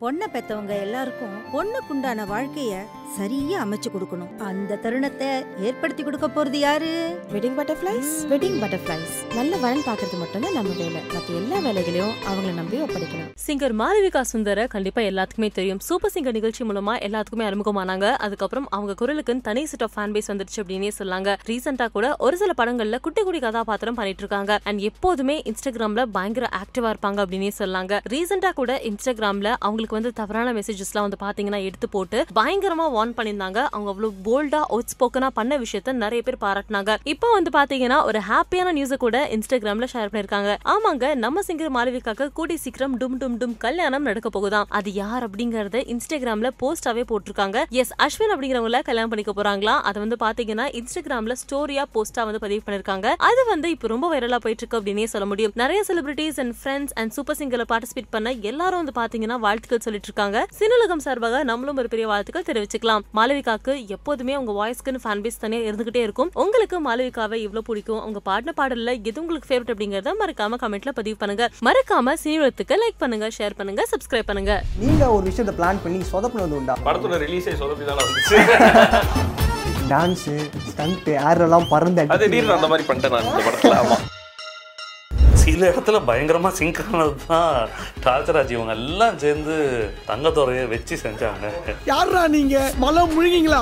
பொண்ணை பெத்தவங்க எல்லாருக்கும் பொண்ணுக்குண்டான வாழ்க்கைய சரியா அமைச்சு கொடுக்கணும். அந்த தருணத்தை ஏற்படுத்தி கொடுக்க போறது யாரு? வெட்டிங் பட்டர்ஃப்ளைஸ் வெட்டிங் பட்டர்ஃப்ளைஸ் நல்ல வரன் பார்க்கறது மட்டும்தான் நம்ம வேலை. மற்ற எல்லா வேலைகளையும் அவங்கள நம்பி ஒப்படைக்கணும். சிங்கர் மாளவிகா சுந்தர கண்டிப்பா எல்லாத்துக்குமே தெரியும். சூப்பர் சிங்கர் நிகழ்ச்சி மூலமா எல்லாத்துக்குமே அறிமுகமானாங்க. அதுக்கப்புறம் அவங்க குரலுக்குன்னு தனி செட் ஆஃப் ஃபேன் பேஸ் வந்துருச்சு அப்படின்னே சொல்லாங்க ரீசெண்டா கூட ஒரு சில படங்கள்ல குட்டி குட்டி கதாபாத்திரம் பண்ணிட்டு இருக்காங்க. அண்ட் எப்போதுமே இன்ஸ்டாகிராம்ல பயங்கர ஆக்டிவா இருப்பாங்க அப்படின்னே சொல்லாங்க ரீசெண்டா கூட இன்ஸ்டாகிராம்ல அவங்களுக்கு வந்து தவறான மெசேஜஸ்லாம் வந்து பாத்தீங்கன்னா எடுத்து போட்டு பயங்கரமா வார்ன் பண்ணியிருந்தாங்க. அவங்க அவ்வளவு போல்டா அவுட் ஸ்போக்கனா பண்ண விஷயத்த நிறைய பேர் பாராட்டினாங்க. இப்போ வந்து பாத்தீங்கன்னா ஒரு ஹாப்பியான நியூஸ கூட இன்ஸ்டாகிராம்ல ஷேர் பண்ணிருக்காங்க ஆமாங்க நம்ம சிங்கர் மாளவிகாக்கு கூடி சீக்கிரம் டும் டும் டும் கல்யாணம் நடக்க போகுதான். அது யார் அப்படிங்கறத இன்ஸ்டாகிராம்ல போஸ்டாவே போட்டிருக்காங்க. எஸ் அஸ்வின் அப்படிங்கிறவங்கள கல்யாணம் பண்ணிக்க போறாங்களா? அதை வந்து பாத்தீங்கன்னா இன்ஸ்டாகிராம்ல ஸ்டோரியா போஸ்டா வந்து பதிவு பண்ணிருக்காங்க அது வந்து இப்போ ரொம்ப வைரலா போயிட்டு இருக்கு அப்படின்னே சொல்ல முடியும். நிறைய celebrities and friends and super சிங்கர்ல participate பண்ண எல்லாரும் வந்து பாத்தீங்கன்னா வாழ்த்துக்கள் சொல்லிட்டு இருக்காங்க சினலகம் சார்பாக நம்மளும் ஒரு பெரிய வாழ்த்துக்கள் தெரிவிச்சுக்கலாம். மாளவிகாக்கு எப்போதுமே உங்க வாய்ஸ்க்குன்னு ஃபேன் பேஸ் தனியா இருந்துகிட்டே இருக்கும். உங்களுக்கு மாளவிகாவை இவ்வளவு பிடிக்கும். உங்க பாடின பாடல்ல எது உங்களுக்கு ஃபேவரட் அப்படிங்கறத மறக்காம கமெண்ட்ல பதிவு பண்ணுங்க. மறக்காம சினிவத்துக்கு லைக் பண்ணுங்க ஷேர் பண்ணுங்க சப்ஸ்கிரைப் பண்ணுங்க. நீங்க ஒரு விஷயத்தை பிளான் பண்ணி சொதப்புனது உண்டா? படத்தோட ரிலீஸே சொதப்பி தானே வந்துச்சு. டான்ஸு ஸ்டண்ட்டு ஏரெல்லாம் பறந்து அது அந்த மாதிரி பண்ணிட்டேன் நான் இந்த படத்துல. ஆமா. சில இடத்துல பயங்கரமாக சிங்க் ஆனது தான் ராஜராஜ் இவங்க எல்லாம் சேர்ந்து தங்கத்துறையை வச்சு செஞ்சாங்க. யாரா நீங்கள் மலம் முழுகிங்களா?